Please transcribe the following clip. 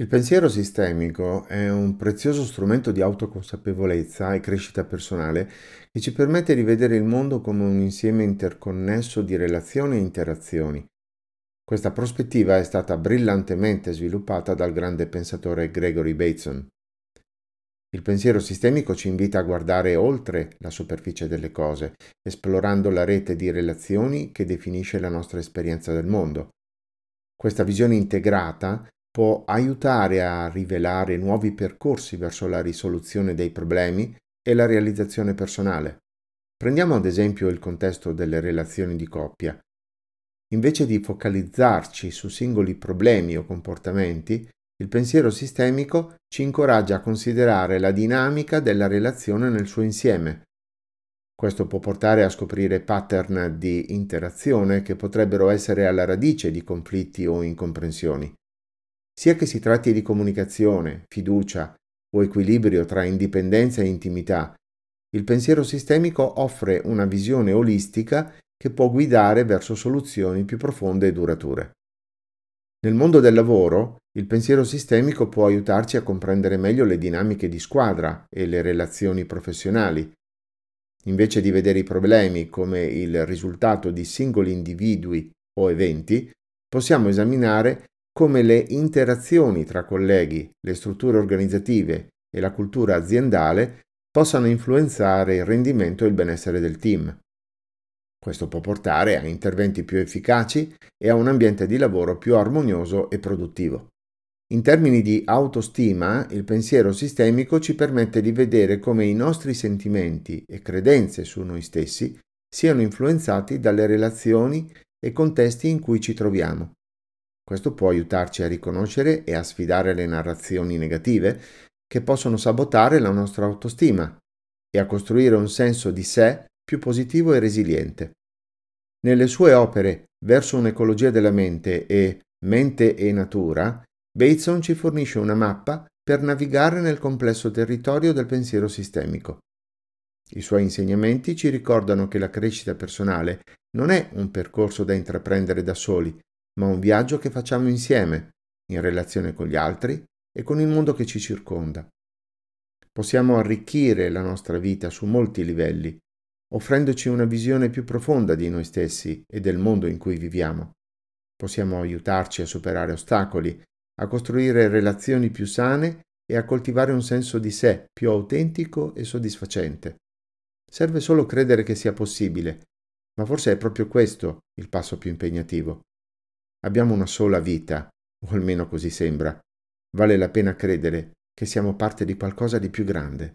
Il pensiero sistemico è un prezioso strumento di autoconsapevolezza e crescita personale che ci permette di vedere il mondo come un insieme interconnesso di relazioni e interazioni. Questa prospettiva è stata brillantemente sviluppata dal grande pensatore Gregory Bateson. Il pensiero sistemico ci invita a guardare oltre la superficie delle cose, esplorando la rete di relazioni che definisce la nostra esperienza del mondo. Questa visione integrata può aiutare a rivelare nuovi percorsi verso la risoluzione dei problemi e la realizzazione personale. Prendiamo ad esempio il contesto delle relazioni di coppia. Invece di focalizzarci su singoli problemi o comportamenti, il pensiero sistemico ci incoraggia a considerare la dinamica della relazione nel suo insieme. Questo può portare a scoprire pattern di interazione che potrebbero essere alla radice di conflitti o incomprensioni. Sia che si tratti di comunicazione, fiducia o equilibrio tra indipendenza e intimità, il pensiero sistemico offre una visione olistica che può guidare verso soluzioni più profonde e durature. Nel mondo del lavoro, il pensiero sistemico può aiutarci a comprendere meglio le dinamiche di squadra e le relazioni professionali. Invece di vedere i problemi come il risultato di singoli individui o eventi, possiamo esaminare come le interazioni tra colleghi, le strutture organizzative e la cultura aziendale possano influenzare il rendimento e il benessere del team. Questo può portare a interventi più efficaci e a un ambiente di lavoro più armonioso e produttivo. In termini di autostima, il pensiero sistemico ci permette di vedere come i nostri sentimenti e credenze su noi stessi siano influenzati dalle relazioni e contesti in cui ci troviamo questo può aiutarci a riconoscere e a sfidare le narrazioni negative che possono sabotare la nostra autostima e a costruire un senso di sé più positivo e resiliente. Nelle sue opere Verso un'ecologia della mente e Mente e natura, Bateson ci fornisce una mappa per navigare nel complesso territorio del pensiero sistemico. I suoi insegnamenti ci ricordano che la crescita personale non è un percorso da intraprendere da soli, ma un viaggio che facciamo insieme, in relazione con gli altri e con il mondo che ci circonda. Possiamo arricchire la nostra vita su molti livelli, offrendoci una visione più profonda di noi stessi e del mondo in cui viviamo. Possiamo aiutarci a superare ostacoli, a costruire relazioni più sane e a coltivare un senso di sé più autentico e soddisfacente. Serve solo credere che sia possibile, ma forse è proprio questo il passo più impegnativo. Abbiamo una sola vita, o almeno così sembra. Vale la pena credere che siamo parte di qualcosa di più grande.